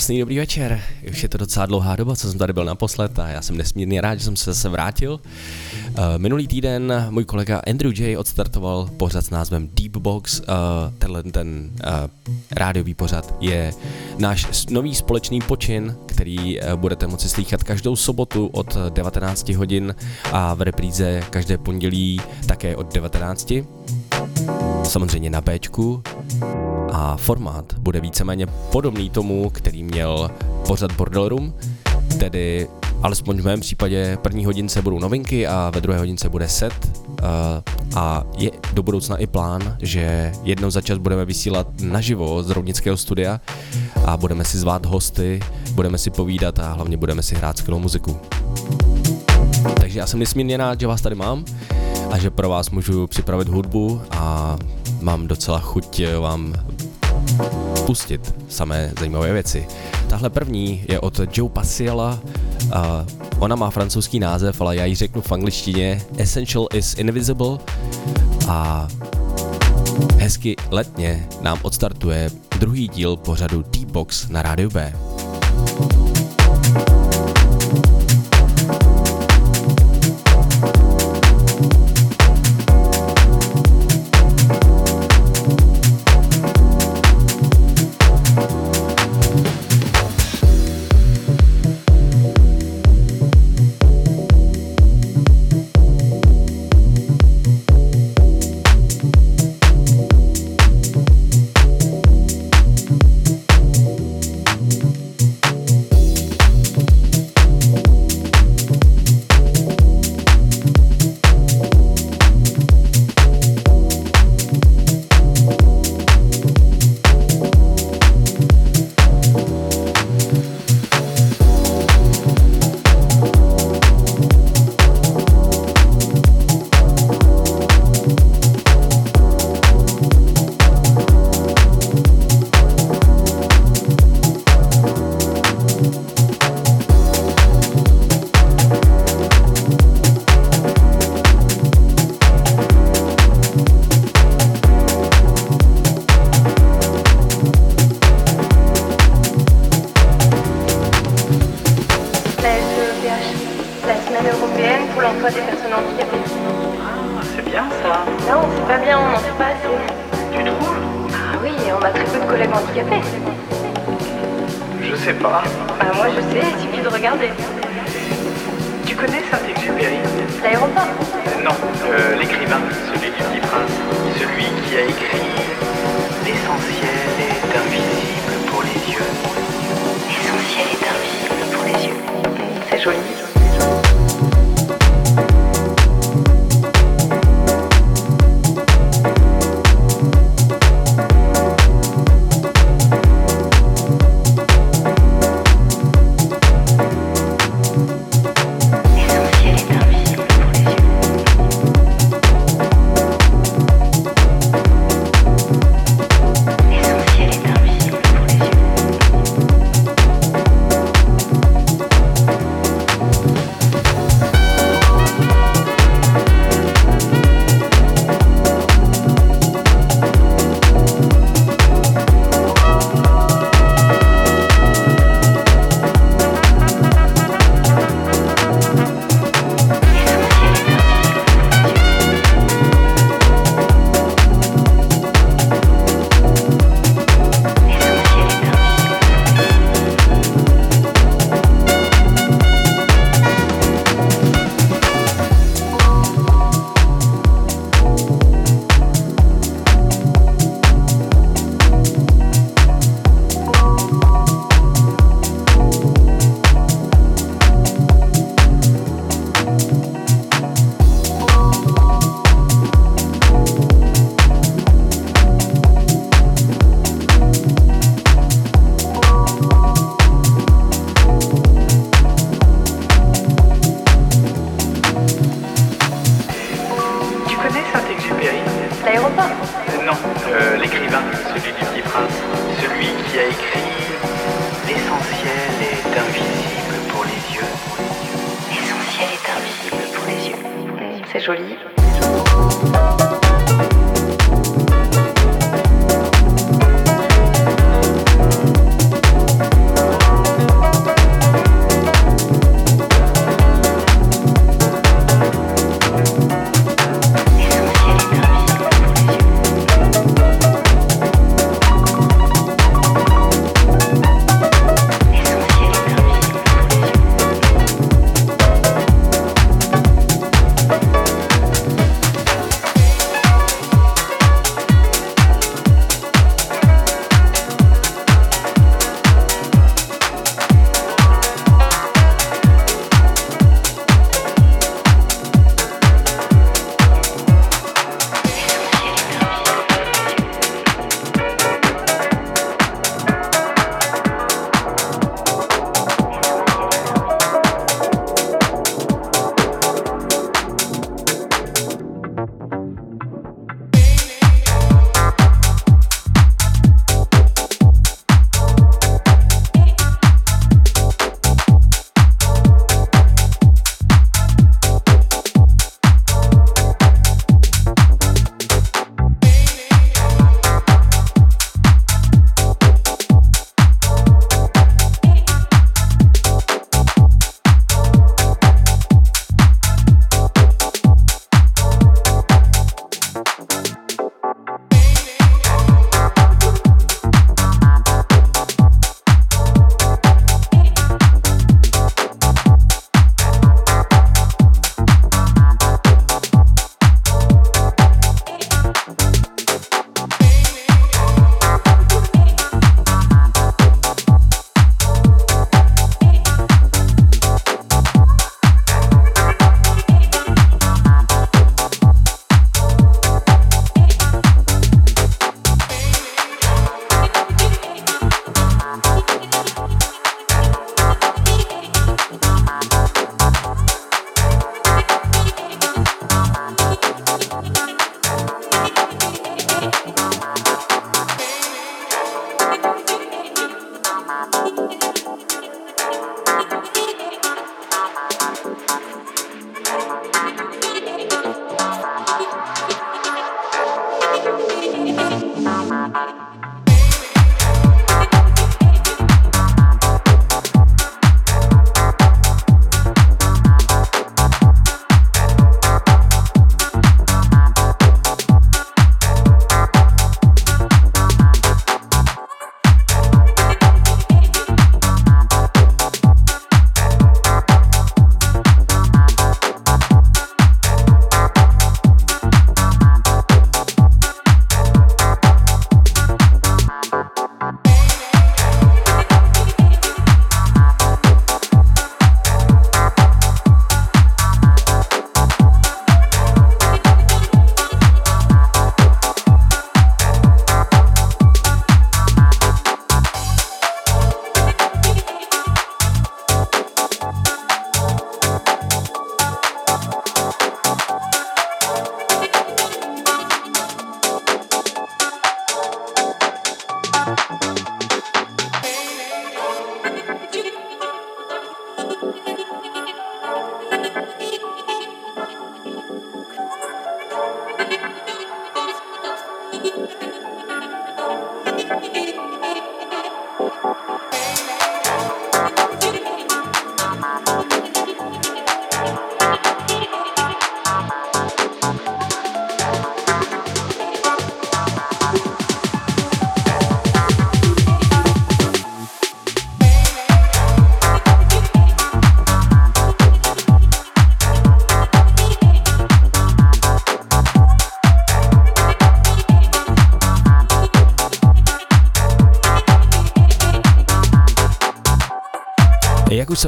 Krásný dobrý večer. Už je to docela dlouhá doba, co jsem tady byl naposled a já jsem nesmírně rád, že jsem se zase vrátil. Uh, minulý týden můj kolega Andrew J. odstartoval pořad s názvem Deep Box. Uh, tenhle ten uh, rádiový pořad je náš nový společný počin, který budete moci slychat každou sobotu od 19 hodin a v repríze každé pondělí také od 19 samozřejmě na Bčku. A formát bude víceméně podobný tomu, který měl pořad Bordel Room, tedy alespoň v mém případě první hodince budou novinky a ve druhé hodince bude set. Uh, a je do budoucna i plán, že jednou za čas budeme vysílat naživo z Roudnického studia a budeme si zvát hosty, budeme si povídat a hlavně budeme si hrát skvělou muziku. Takže já jsem nesmírně rád, že vás tady mám a že pro vás můžu připravit hudbu a mám docela chuť vám pustit samé zajímavé věci. Tahle první je od Joe Pasiela, a ona má francouzský název, ale já ji řeknu v angličtině Essential is Invisible a hezky letně nám odstartuje druhý díl pořadu D-Box na rádiu B.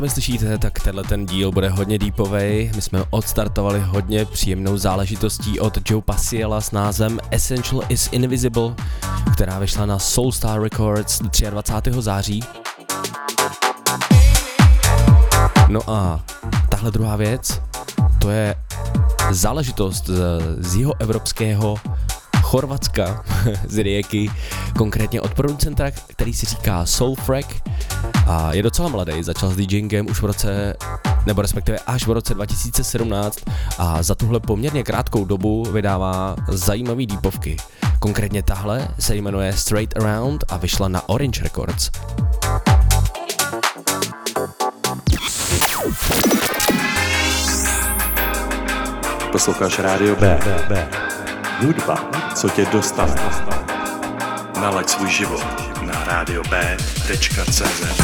sami slyšíte, tak tenhle ten díl bude hodně deepovej. My jsme odstartovali hodně příjemnou záležitostí od Joe Pasiela s názvem Essential is Invisible, která vyšla na Soulstar Records 23. září. No a tahle druhá věc, to je záležitost z, z jeho evropského Chorvatska, z Rijeky, konkrétně od producenta, který si říká Soulfrag a je docela mladý, začal s DJingem už v roce, nebo respektive až v roce 2017 a za tuhle poměrně krátkou dobu vydává zajímavý deepovky. Konkrétně tahle se jmenuje Straight Around a vyšla na Orange Records. Posloucháš Rádio B. Hudba, co tě dostane. Nalaď svůj život na radiob.cz. Keep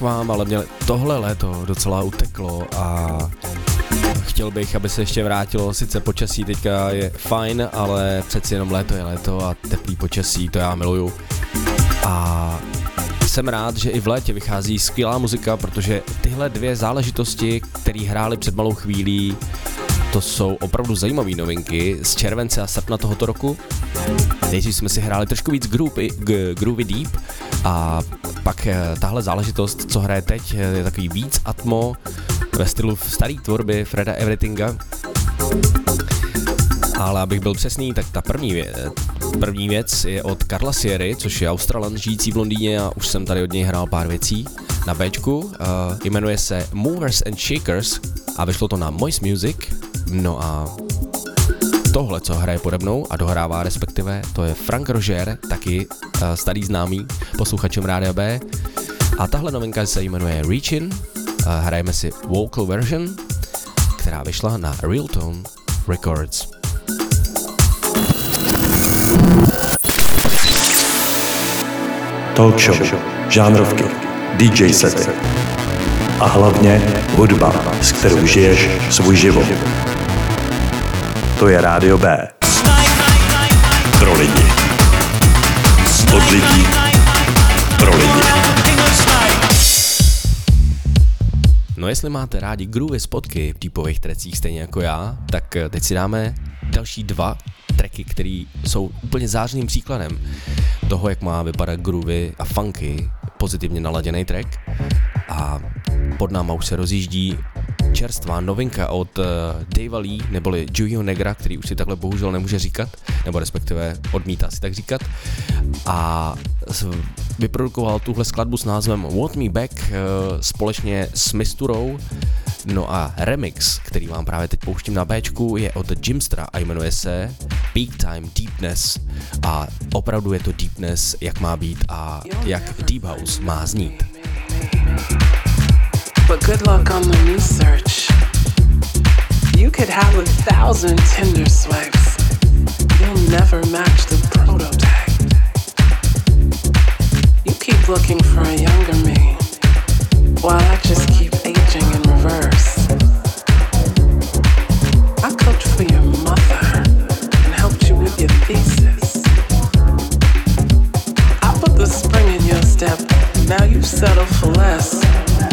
Jak vám, ale mě tohle léto docela uteklo a chtěl bych, aby se ještě vrátilo, sice počasí teďka je fajn, ale přeci jenom léto je léto a teplý počasí, to já miluju. A jsem rád, že i v létě vychází skvělá muzika, protože tyhle dvě záležitosti, které hrály před malou chvílí, to jsou opravdu zajímavé novinky z července a srpna tohoto roku. Nejdřív jsme si hráli trošku víc groovy, groovy deep a pak eh, tahle záležitost, co hraje teď, eh, je takový víc atmo ve stylu staré tvorby Freda Everythinga. Ale abych byl přesný, tak ta první, vě- první věc je od Karla Sierry, což je Australan žijící v Londýně a už jsem tady od něj hrál pár věcí na Bčku. Uh, jmenuje se Movers and Shakers a vyšlo to na Moist Music. No a tohle, co hraje pode mnou a dohrává respektive, to je Frank Roger, taky uh, starý známý posluchačem Rádia B. A tahle novinka se jmenuje Reachin. Uh, hrajeme si vocal version, která vyšla na Real Tone Records. Talk show, žánrovky, DJ sety a hlavně hudba, s kterou žiješ svůj život. To je Rádio B. Pro lidi. Od lidí. Pro lidi. No jestli máte rádi groovy spotky v deepových trecích stejně jako já, tak eh, teď si dáme další dva tracky, které jsou úplně zářným příkladem toho, jak má vypadat groovy a funky, pozitivně naladěný track. A pod náma už se rozjíždí čerstvá novinka od uh, Dave Lee, neboli Julio Negra, který už si takhle bohužel nemůže říkat, nebo respektive odmítá si tak říkat. A vyprodukoval tuhle skladbu s názvem Want Me Back uh, společně s Misturou. No a remix, který vám právě teď pouštím na Bčku, je od Jimstra a jmenuje se Peak Time Deepness. A opravdu je to deepness, jak má být a jak Deep House má znít. But good luck on the new search. You could have a thousand Tinder swipes. You'll never match the prototype. You keep looking for a younger me, while I just keep aging in reverse. I cooked for your mother and helped you with your thesis. I put the spring in your step. Now you settle for less.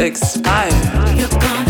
expire.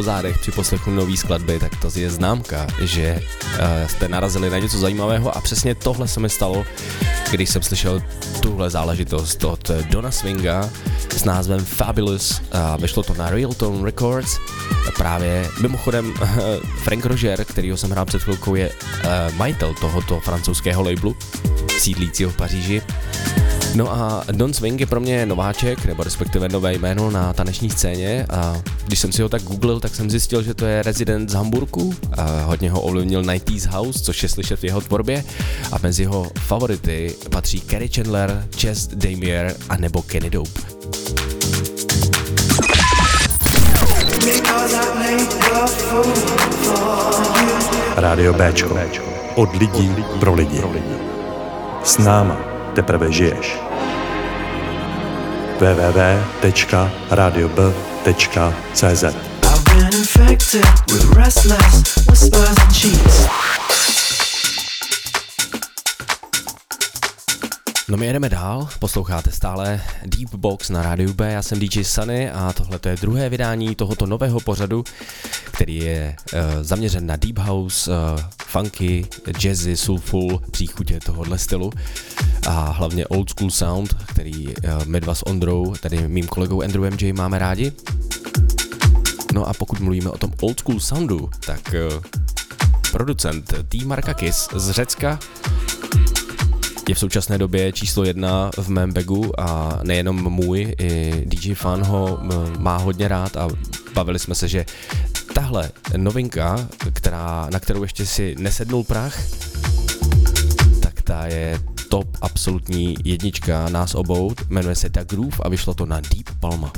Po zádech při poslechu nový skladby, tak to je známka, že uh, jste narazili na něco zajímavého a přesně tohle se mi stalo, když jsem slyšel tuhle záležitost od Dona Swinga s názvem Fabulous a vyšlo to na Real Tone Records. Právě mimochodem Frank Roger, kterýho jsem hrál před chvilkou, je uh, majitel tohoto francouzského labelu, sídlícího v Paříži. No a Don Swing je pro mě nováček, nebo respektive nové jméno na taneční scéně a když jsem si ho tak googlil, tak jsem zjistil, že to je rezident z Hamburku a hodně ho ovlivnil 90s House, což je slyšet v jeho tvorbě a mezi jeho favority patří Kerry Chandler, Chess Damier a nebo Kenny Dope. Rádio Bčko. Od lidí pro lidi. S náma teprve žiješ. www.radiob.cz I've been infected with restless whispers and cheats. No my jedeme dál, posloucháte stále Deep Box na rádiu B, já jsem DJ Sunny a tohle je druhé vydání tohoto nového pořadu, který je uh, zaměřen na Deep House, uh, funky, jazzy, soulful, příchutě tohohle stylu a hlavně old school sound, který uh, my dva s Ondrou, tedy mým kolegou Andrew MJ máme rádi. No a pokud mluvíme o tom old school soundu, tak producent T. Markakis z Řecka je v současné době číslo jedna v mém bagu a nejenom můj, i DJ Fan ho má hodně rád a bavili jsme se, že tahle novinka, která, na kterou ještě si nesednul prach, tak ta je top absolutní jednička nás obou, jmenuje se Da Groove a vyšlo to na Deep Palma.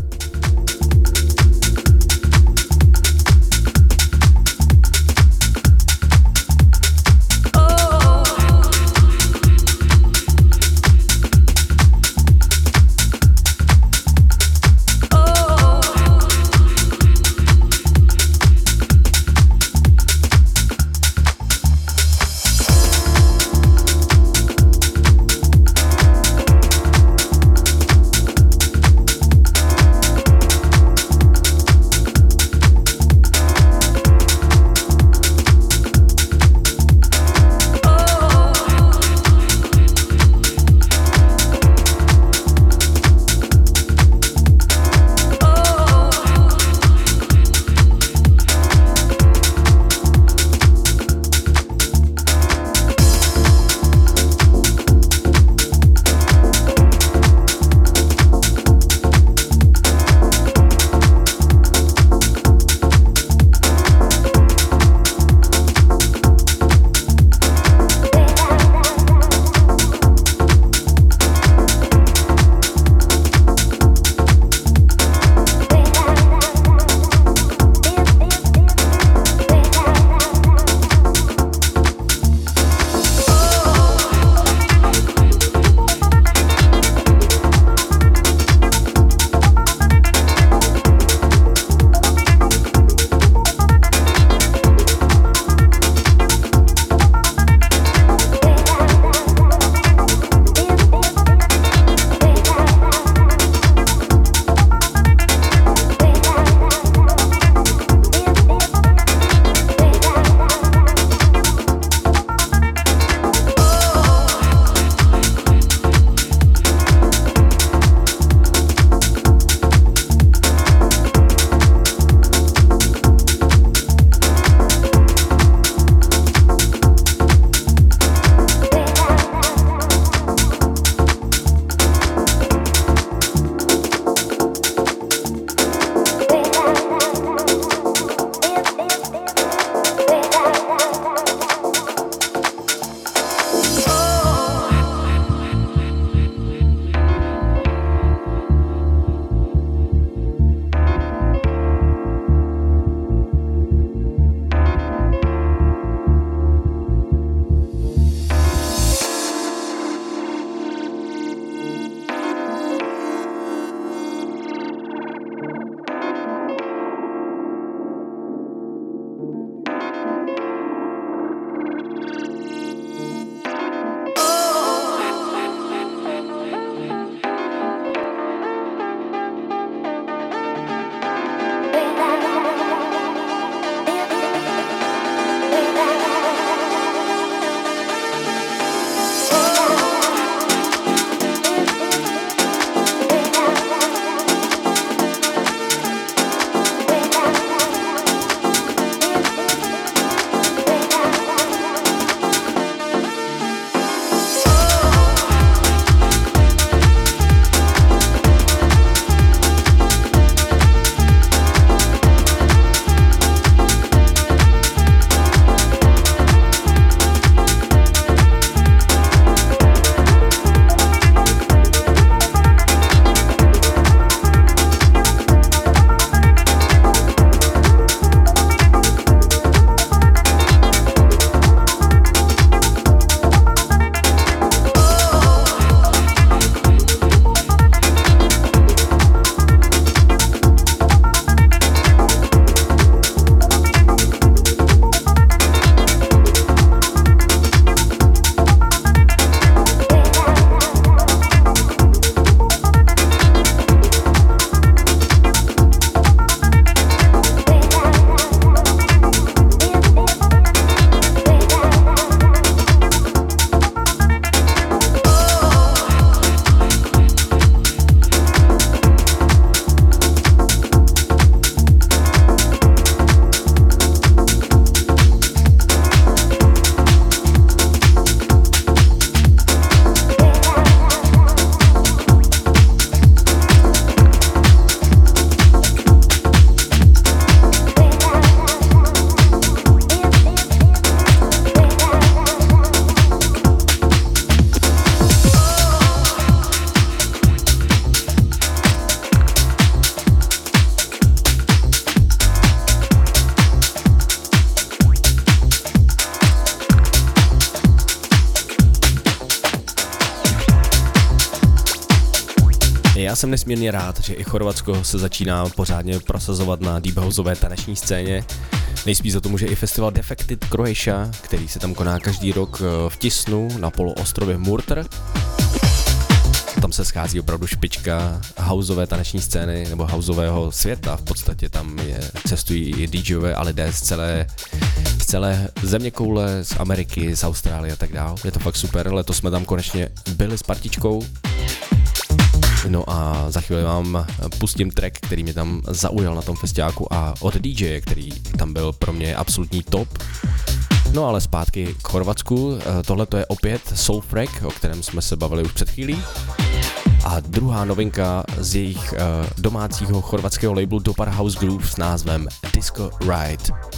Jsem nesmírně rád, že i Chorvatsko se začíná pořádně prosazovat na deep houseové taneční scéně. Nejspíš za tomu, že i festival Defected Croatia, který se tam koná každý rok eh, v Tisnu na poloostrově Murter, tam se schází opravdu špička houseové taneční scény nebo houseového světa. V podstatě tam je, cestují i DJové a lidé z celé, z celé země koule, z Ameriky, z Austrálie a tak dále. Je to fakt super. Letos jsme tam konečně byli s partičkou. No a za chvíli vám pustím track, který mě tam zaujal na tom festiáku a od DJ, který tam byl pro mě absolutní top. No ale zpátky k Chorvatsku, tohle to je opět Soulfrag, o kterém jsme se bavili už před chvílí. A druhá novinka z jejich uh, domácího chorvatského labelu Dopar House Groove s názvem Disco Ride.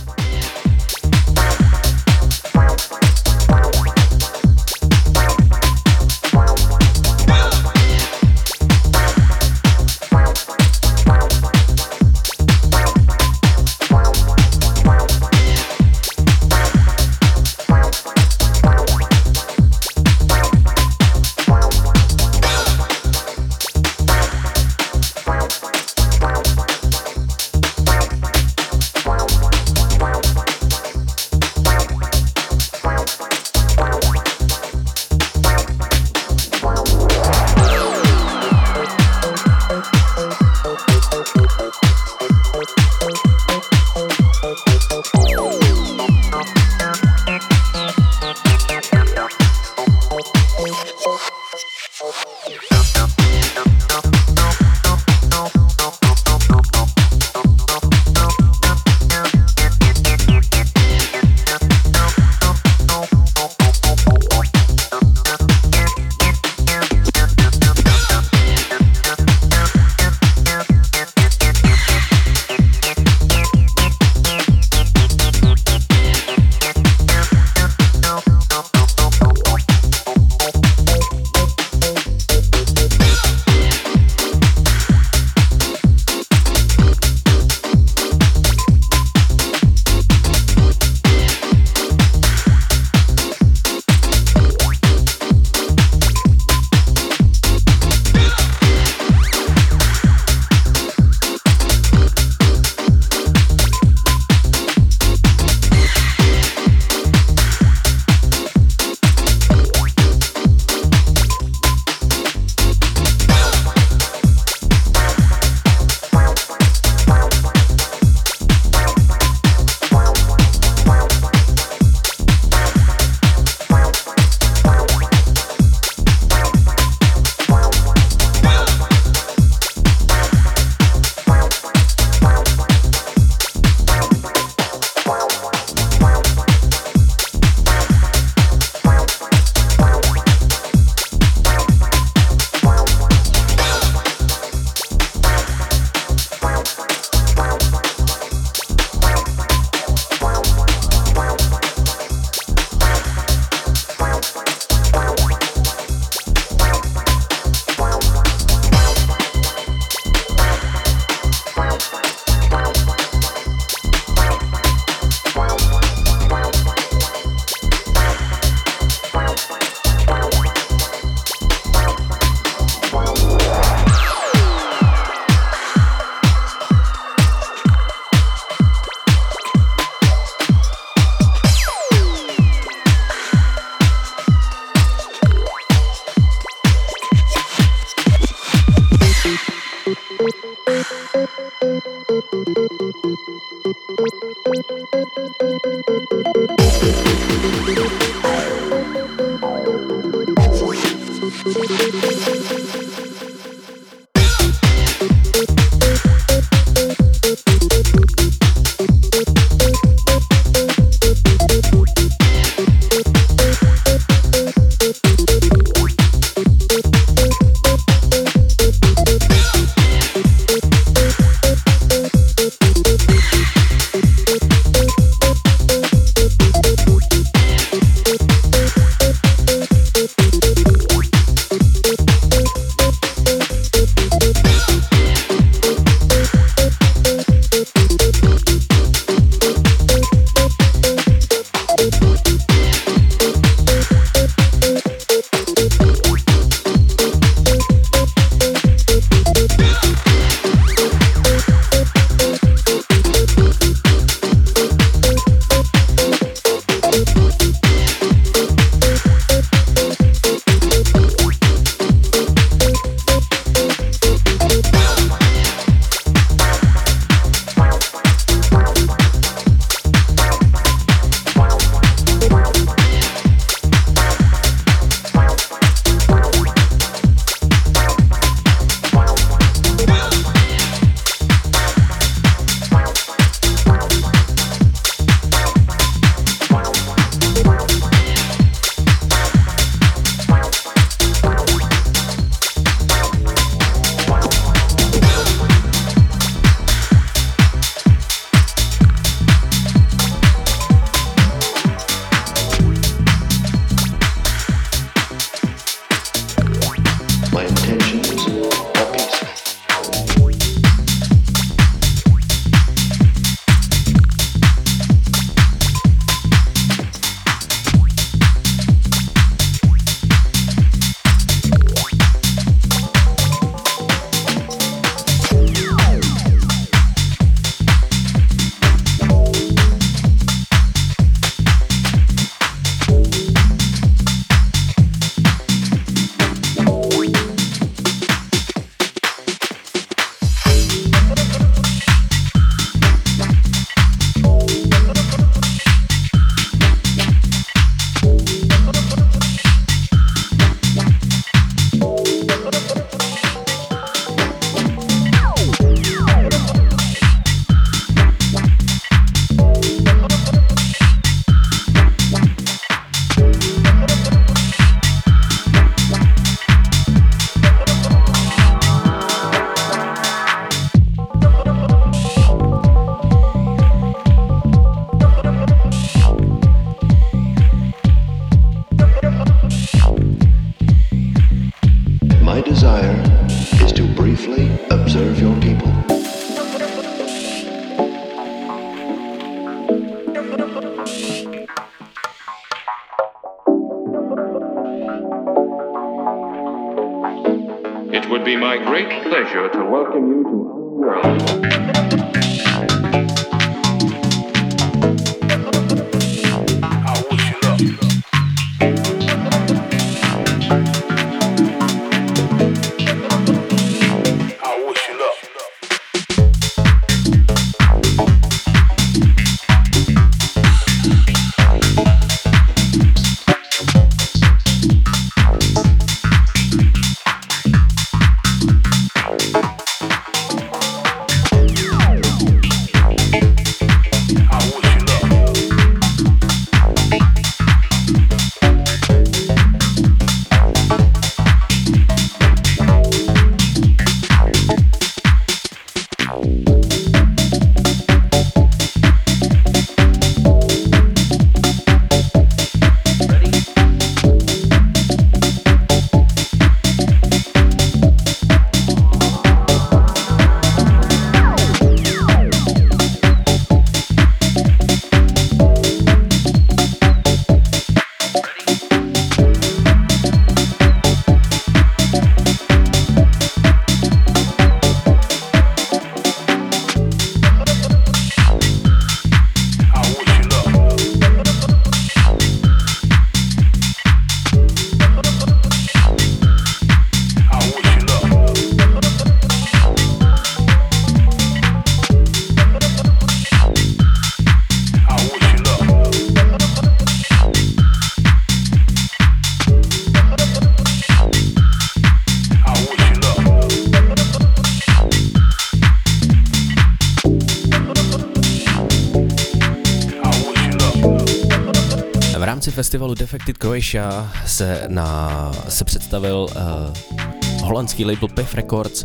Festivalu Defected Croatia se, na, se představil uh, holandský label Piff Records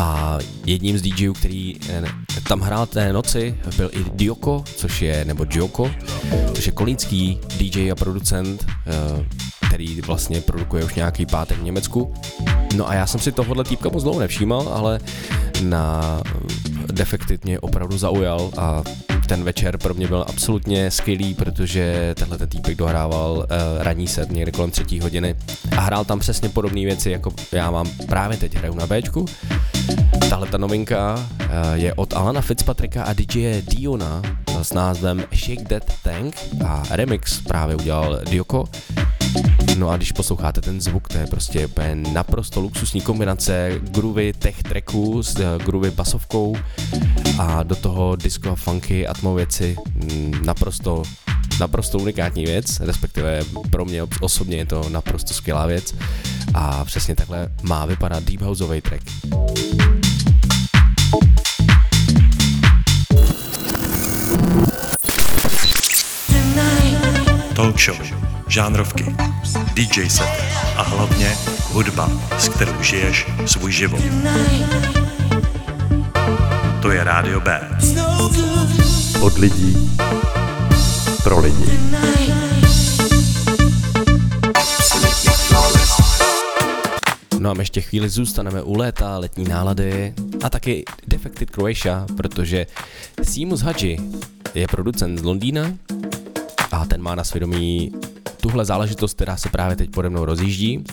a jedním z DJů, který eh, tam hrál té noci, byl i Dioko, což je, nebo Dioko, což je kolínský DJ a producent, uh, který vlastně produkuje už nějaký pátek v Německu. No a já jsem si tohohle týpka moc dlouho nevšímal, ale na Defected mě opravdu zaujal a ten večer pro mě byl absolutně skvělý, protože tenhle ten týpek dohrával uh, ranní set někde kolem třetí hodiny a hrál tam přesně podobné věci, jako já mám právě teď hraju na Bčku. Tahle ta novinka uh, je od Alana Fitzpatricka a DJ Diona s názvem Shake That Tank a remix právě udělal Dioko. No a když posloucháte ten zvuk, to je prostě naprosto luxusní kombinace groovy tech tracků s uh, groovy basovkou a do toho disco a funky atmo věci mm, naprosto naprosto unikátní věc, respektive pro mě osobně je to naprosto skvělá věc a přesně takhle má vypadat Deep Houseový track. Talk show, žánrovky, DJ set a hlavně hudba, s kterou žiješ svůj život. To je Rádio B. Od lidí pro lidi. No a my ještě chvíli zůstaneme u léta, letní nálady a taky Defected Croatia, protože Seamus Hadji je producent z Londýna a ten má na svědomí tuhle záležitost, která se právě teď pode mnou rozjíždí.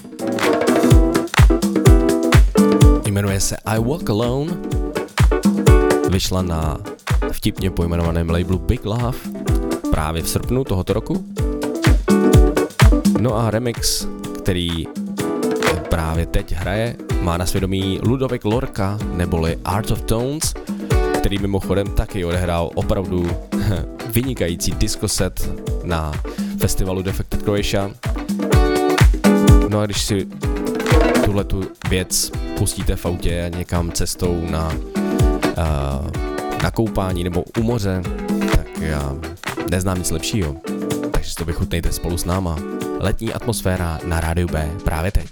Jmenuje se I Walk Alone. Vyšla na vtipně pojmenovaném labelu Big Love právě v srpnu tohoto roku. No a remix, který právě teď hraje, má na svědomí Ludovik Lorca neboli Art of Tones, který mimochodem taky odehrál opravdu vynikající disco set na festivalu Defected Croatia. No a když si tuhle tu věc pustíte v autě někam cestou na, uh, na koupání nebo u moře, tak já neznám nic lepšího. Takže si to vychutnejte spolu s náma. Letní atmosféra na rádiu B právě teď.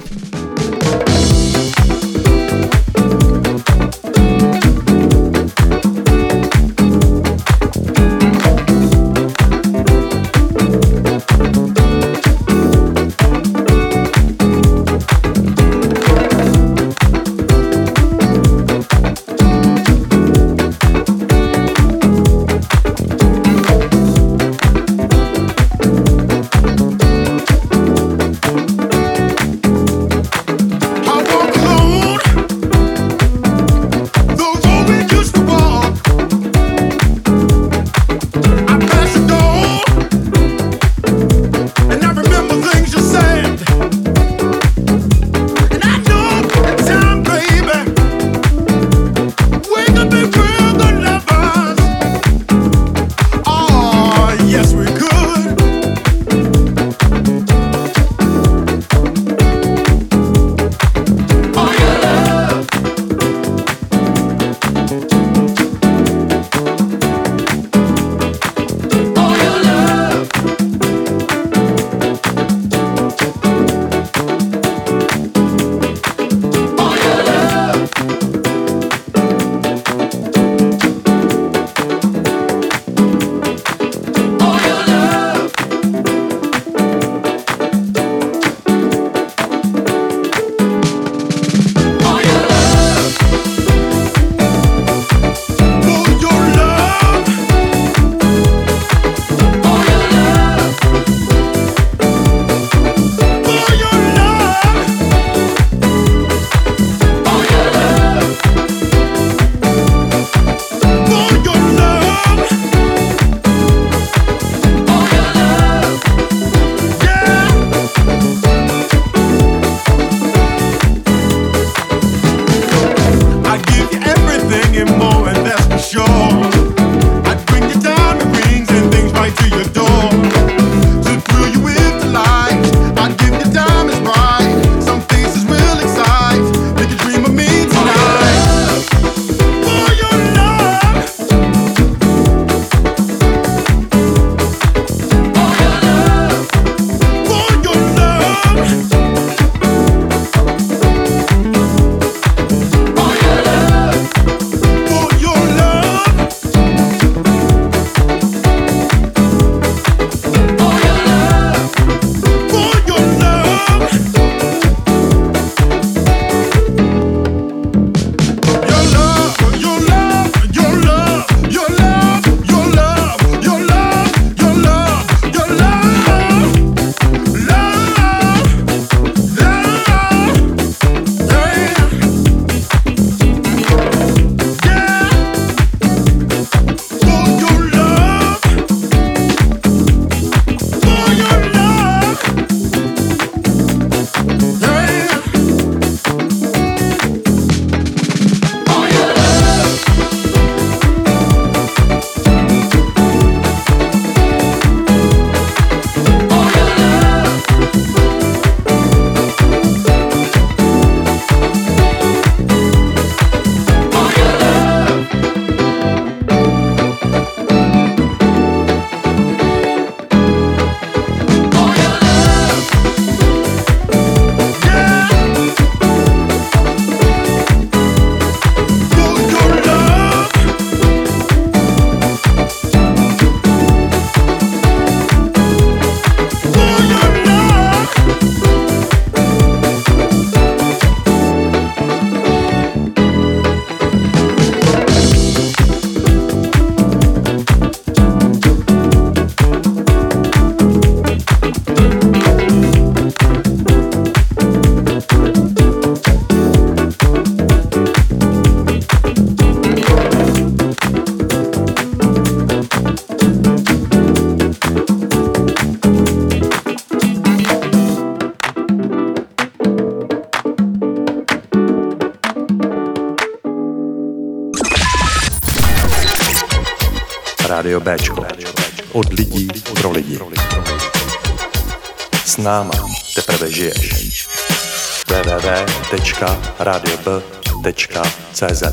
CZ.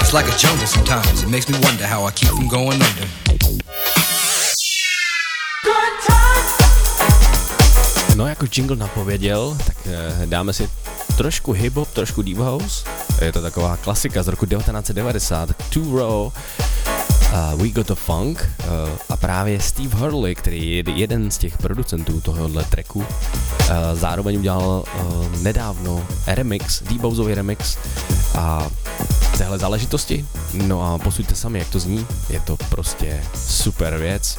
It's like a jungle sometimes. It makes me wonder how I keep from going under. No, jako jingle napověděl, tak eh, dáme si trošku hip-hop, trošku deep house. Je to taková klasika z roku 1990, Two Row, uh, We Got The Funk uh, a právě Steve Hurley, který je jeden z těch producentů tohohle tracku, uh, zároveň udělal uh, nedávno remix, deep remix a téhle záležitosti. No a posuďte sami, jak to zní. Je to prostě super věc.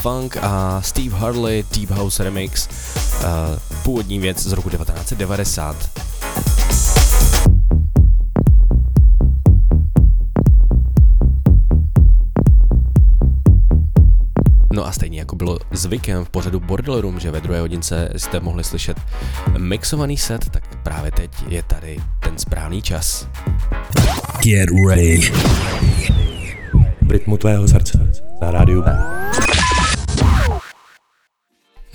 Funk a Steve Harley Deep House Remix, eh, původní věc z roku 1990. No a stejně jako bylo zvykem v pořadu Bordel Room, že ve druhé hodince jste mohli slyšet mixovaný set, tak právě teď je tady ten správný čas. Get ready. V rytmu tvého srdce na rádiu.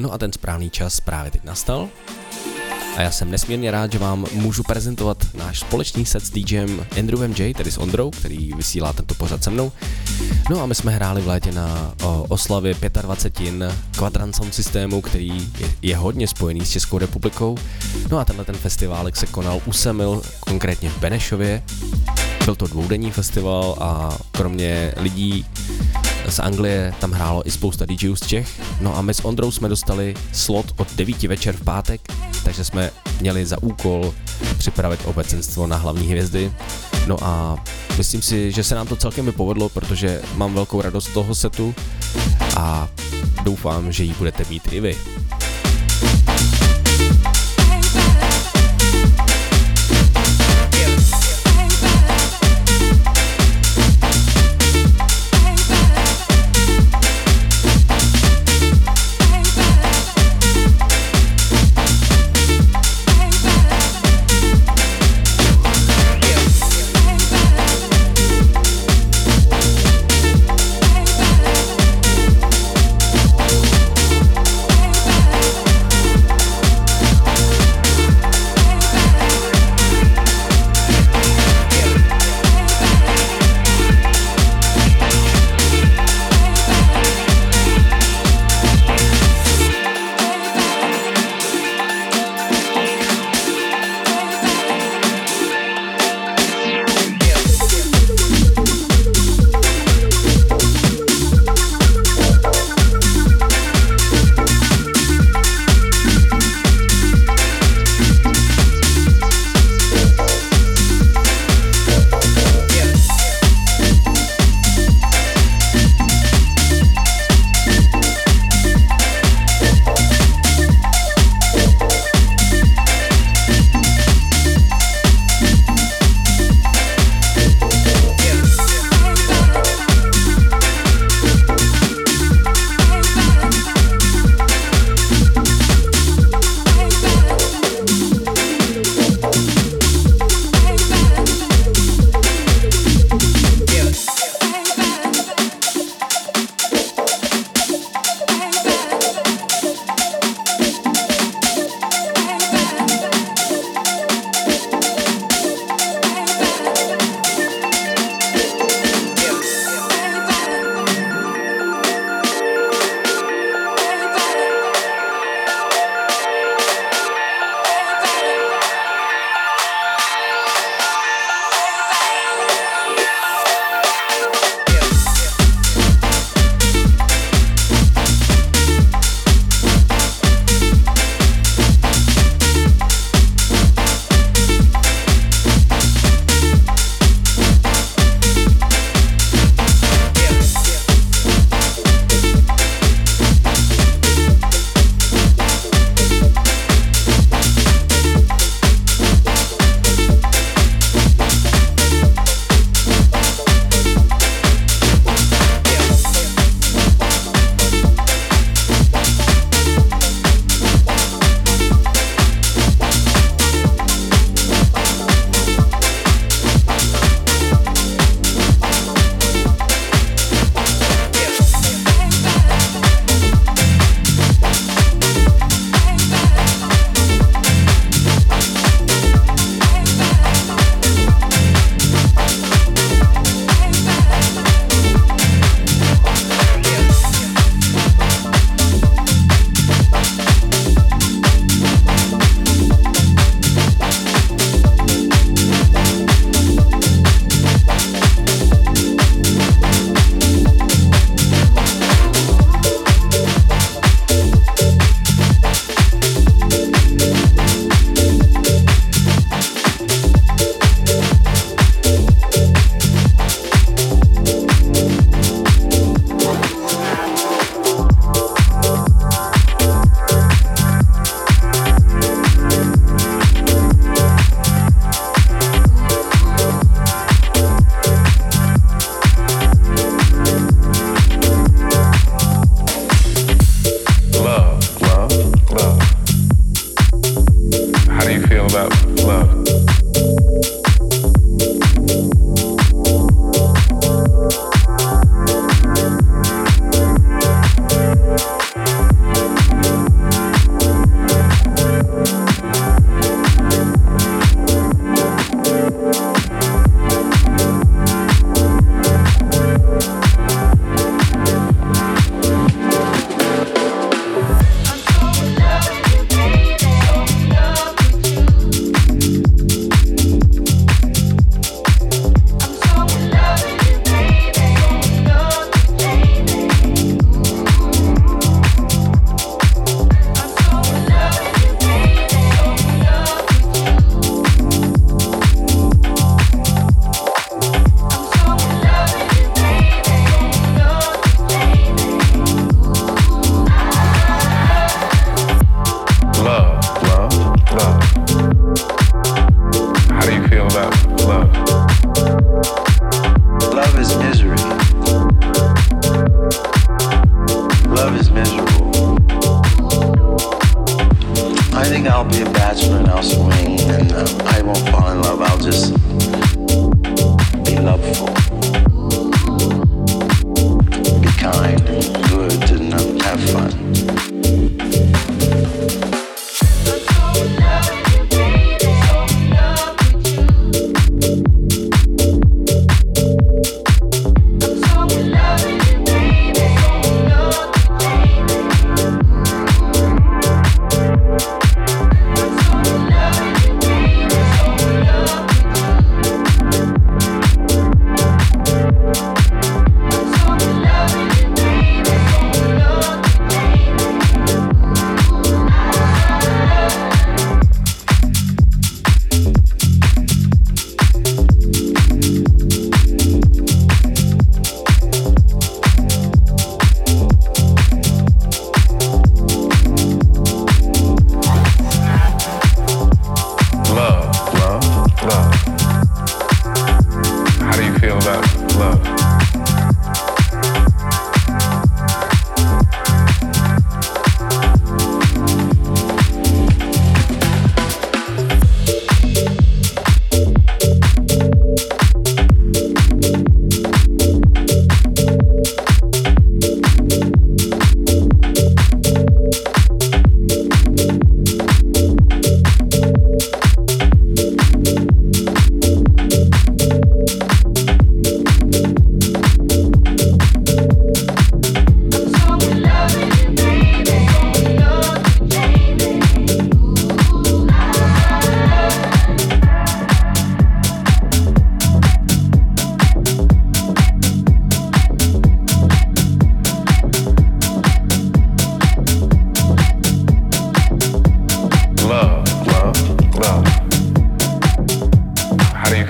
No a ten správný čas právě teď nastal. A já jsem nesmírně rád, že vám můžu prezentovat náš společný set s DJem Andrewem J, tedy s Ondrou, který vysílá tento pořad se mnou. No a my jsme hráli v létě na o, oslavě 25. Quadrant Sound systému, který je, je hodně spojený s Českou republikou. No a tenhle ten festiválek se konal u Semil, konkrétně v Benešově. Byl to dvoudenní festival a kromě lidí z Anglie tam hrálo i spousta DJů z Čech. No a my s Ondrou jsme dostali slot od 9 večer v pátek, takže jsme měli za úkol připravit obecenstvo na hlavní hvězdy. No a myslím si, že se nám to celkem povedlo, protože mám velkou radost toho setu a doufám, že ji budete mít i vy.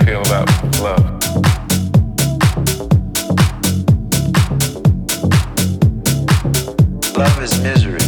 Feel about love? Love is misery.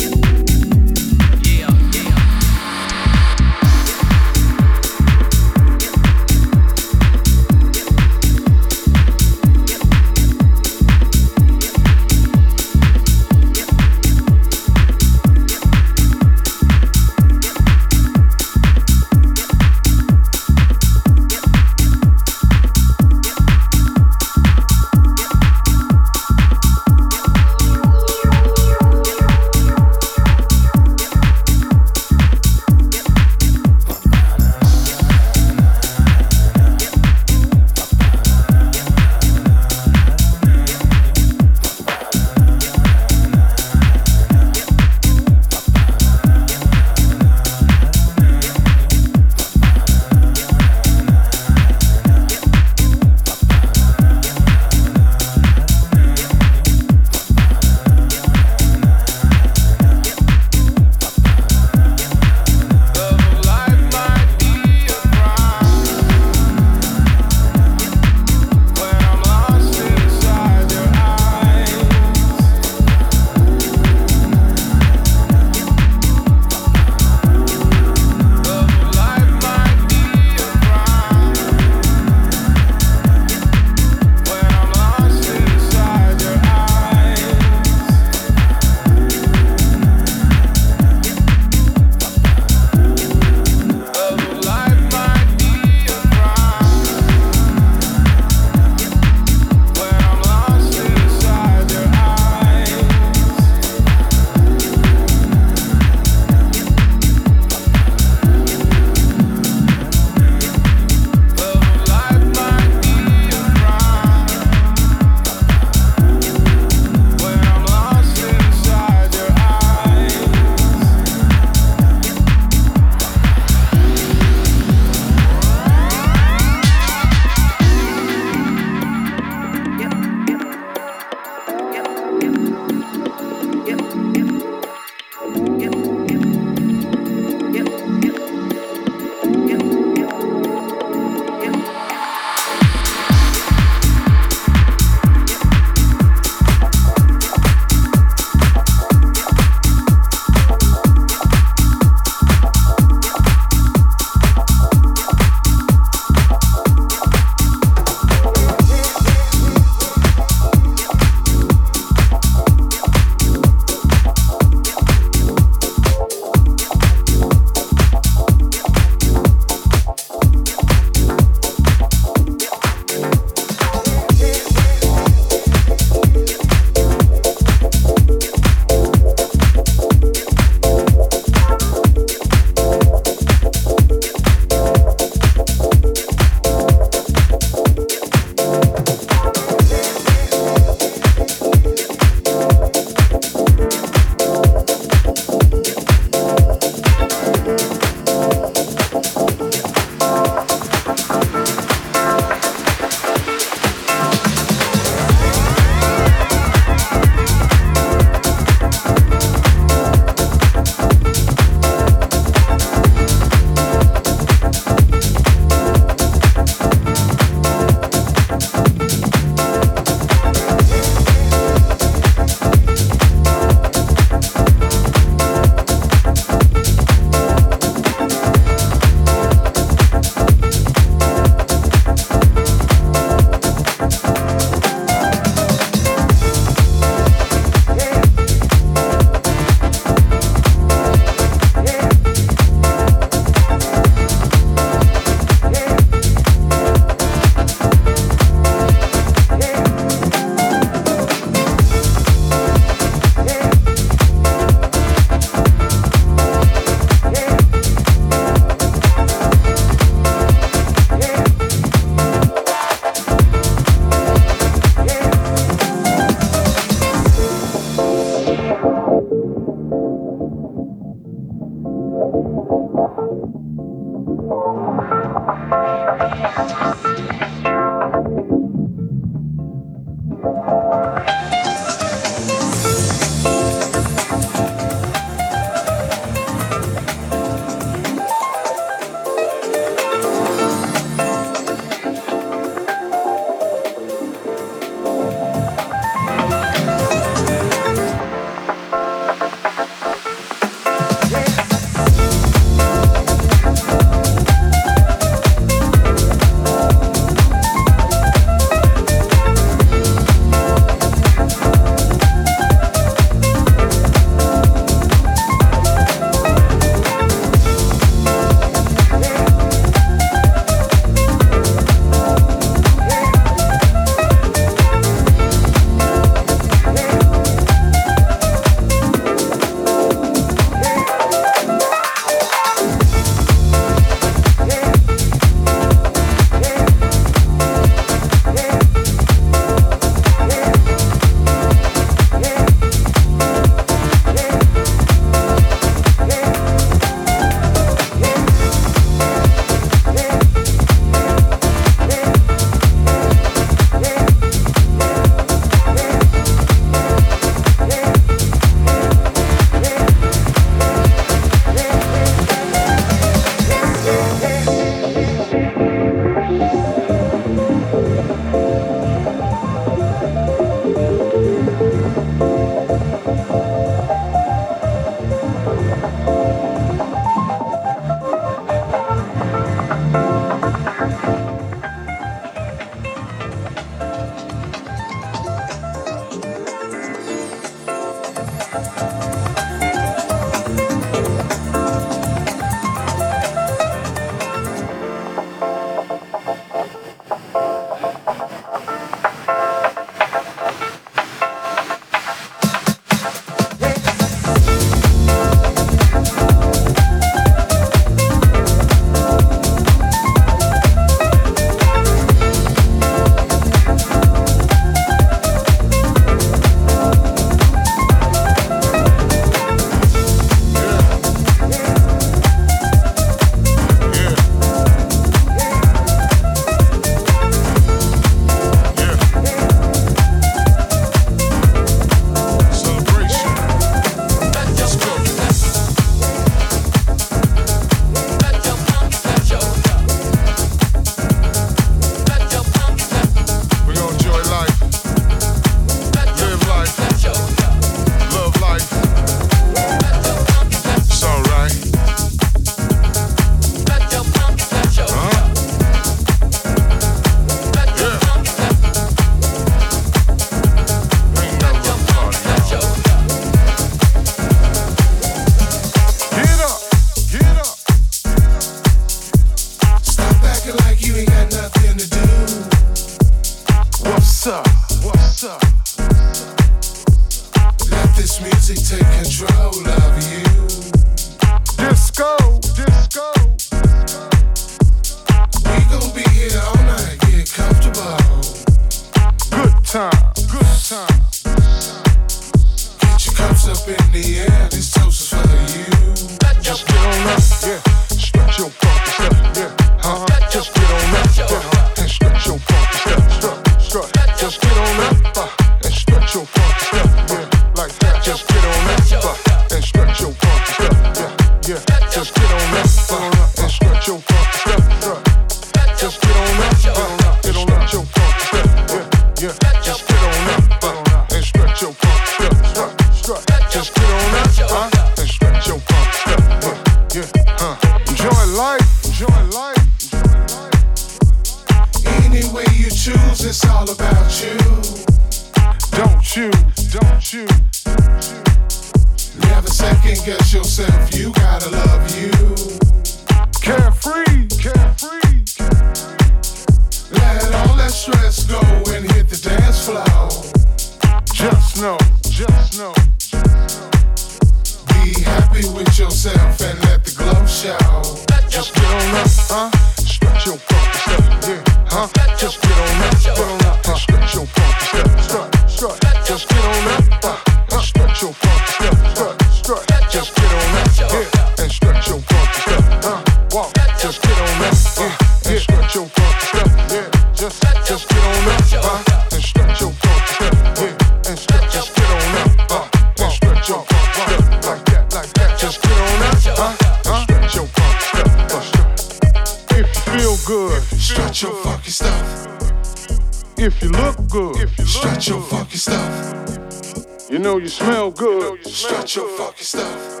if you look good. If you look good. your fucking stuff. You know you smell good. You know you smell good. your fucking stuff.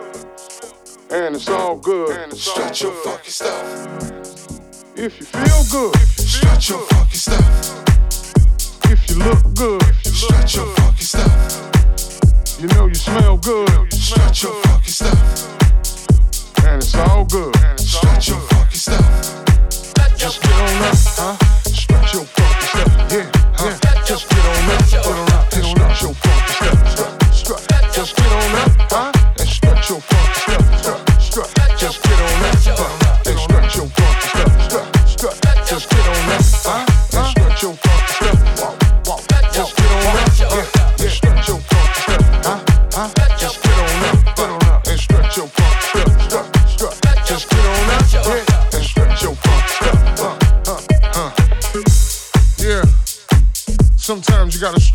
And it's all good. And it's your good. fucking stuff. If you feel good. If you feel good. your fucking stuff. If you look good. If you look good. your fucking stuff. You know you smell good. You know you smell good. your fucking stuff. And it's all good. And it's all your fucking stuff. Just get on up, huh? Stretch your fucking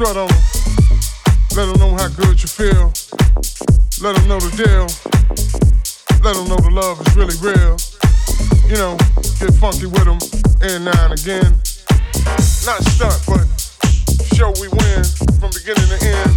strut on them. Let them know how good you feel. Let them know the deal. Let them know the love is really real. You know, get funky with them and now and again. Not stunt, but show we win from beginning to end.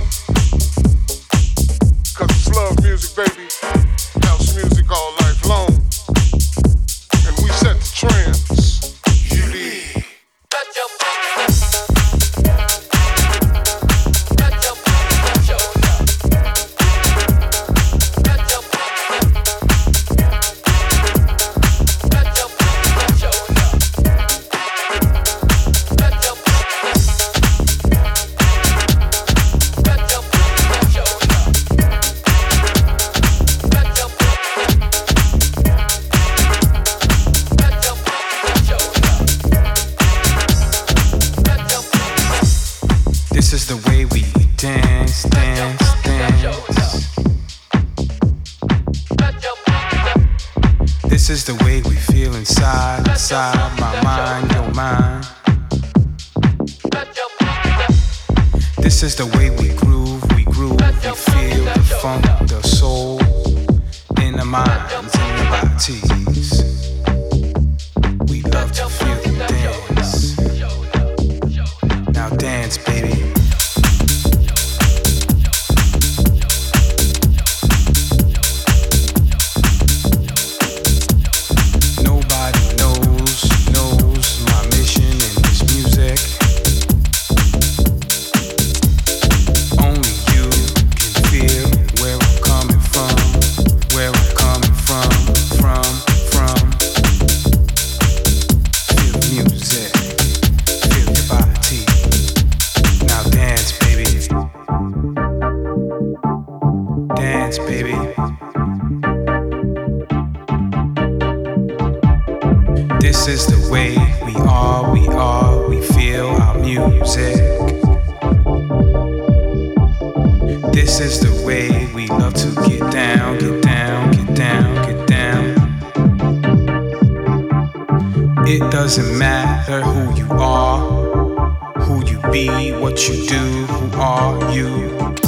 you? Who are you?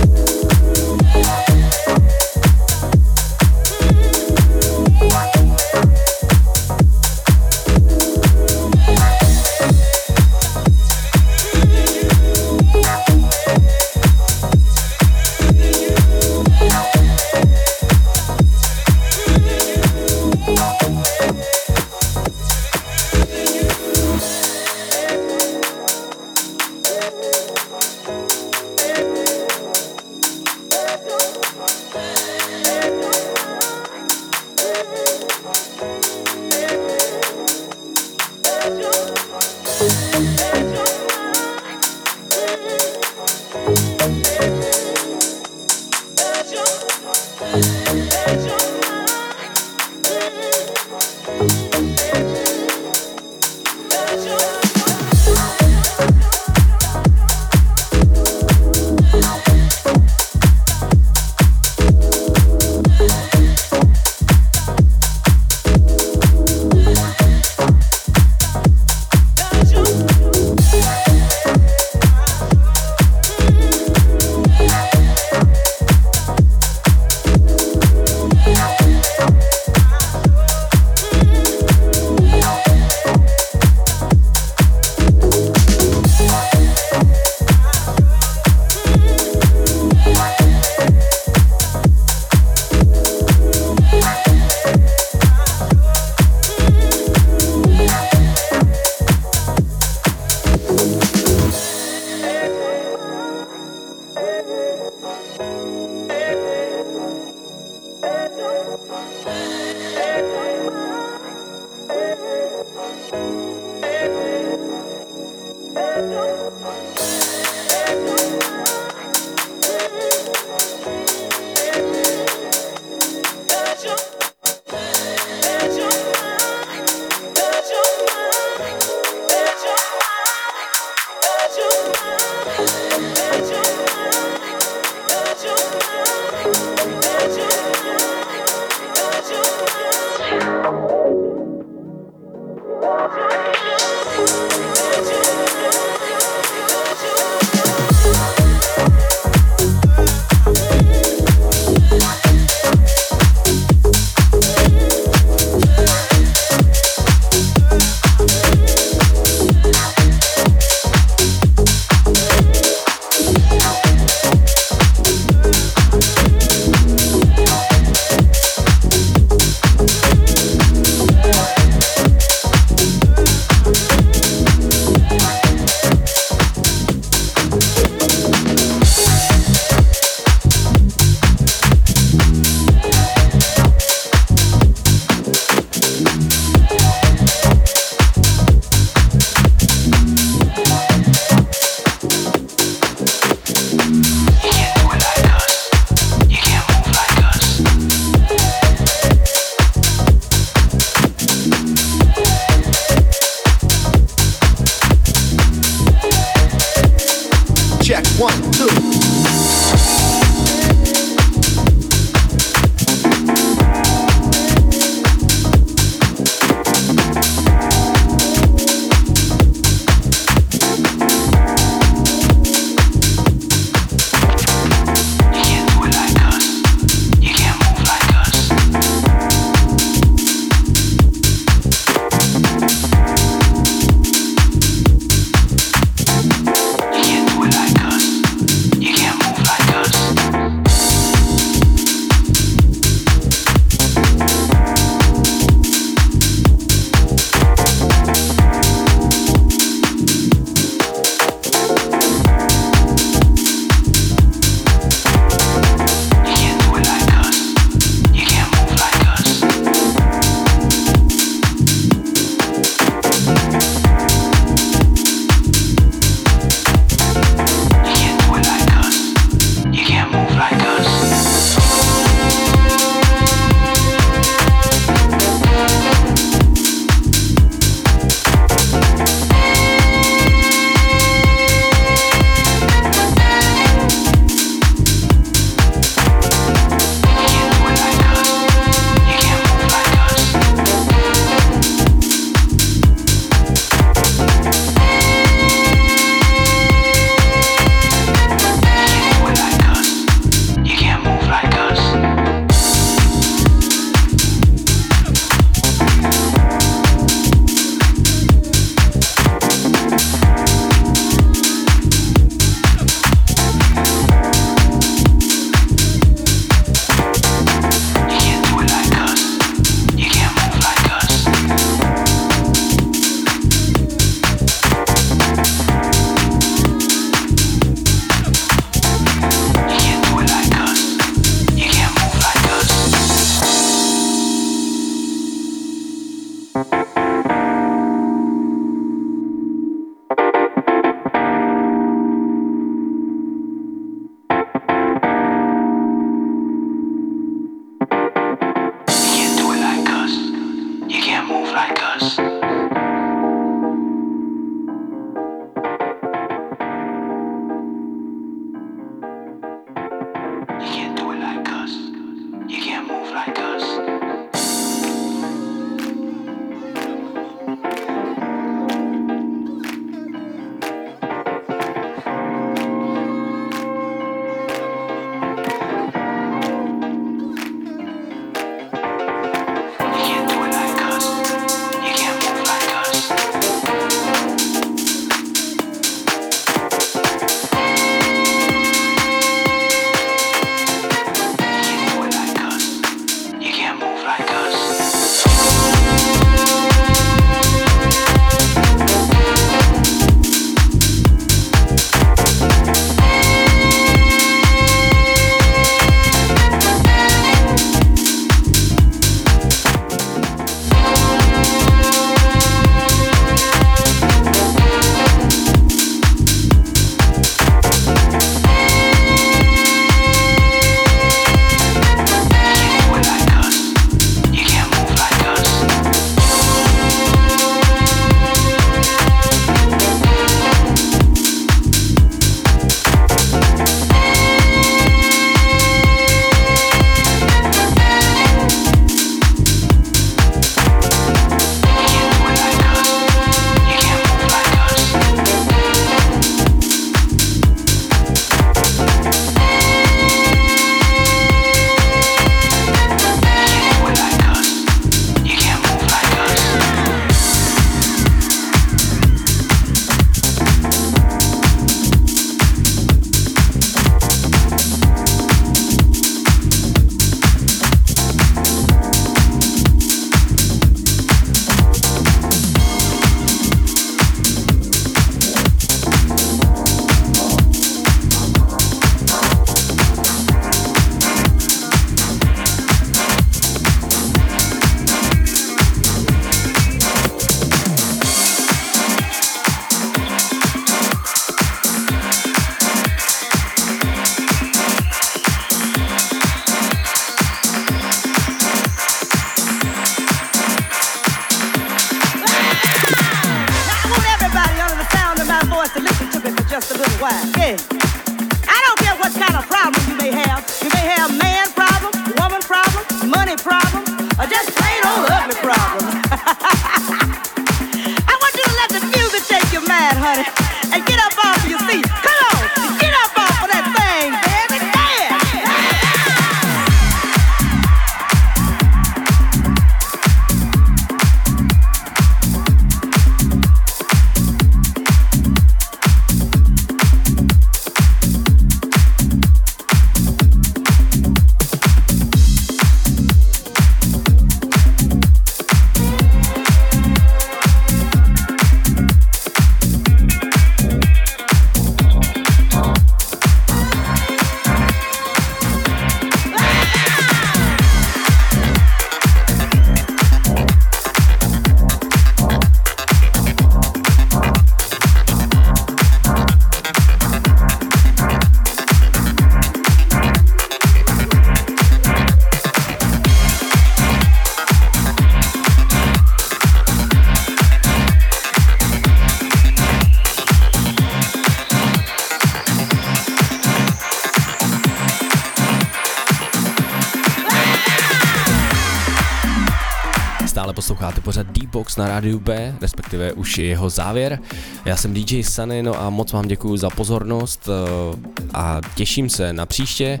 Na rádiu B, respektive už je jeho závěr. Já jsem DJ Sunny, no a moc vám děkuji za pozornost eh, a těším se na příště.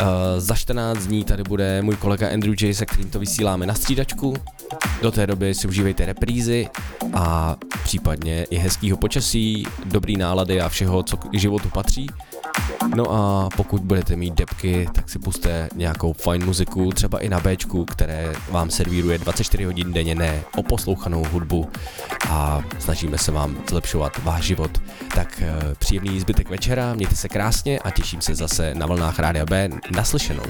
Eh, Za 14 dní tady bude můj kolega Andrew J, se kterým to vysíláme na střídačku. Do té doby si užívejte reprízy a případně i hezkýho počasí, dobrý nálady a všeho, co k životu patří. No a pokud budete mít depky, tak si puste nějakou fajn muziku, třeba i na Bčku, které vám servíruje 24 hodin denně ne oposlouchanou hudbu a snažíme se vám zlepšovat váš život. Tak eh, příjemný zbytek večera, mějte se krásně a těším se zase na vlnách Rádia B naslyšenou.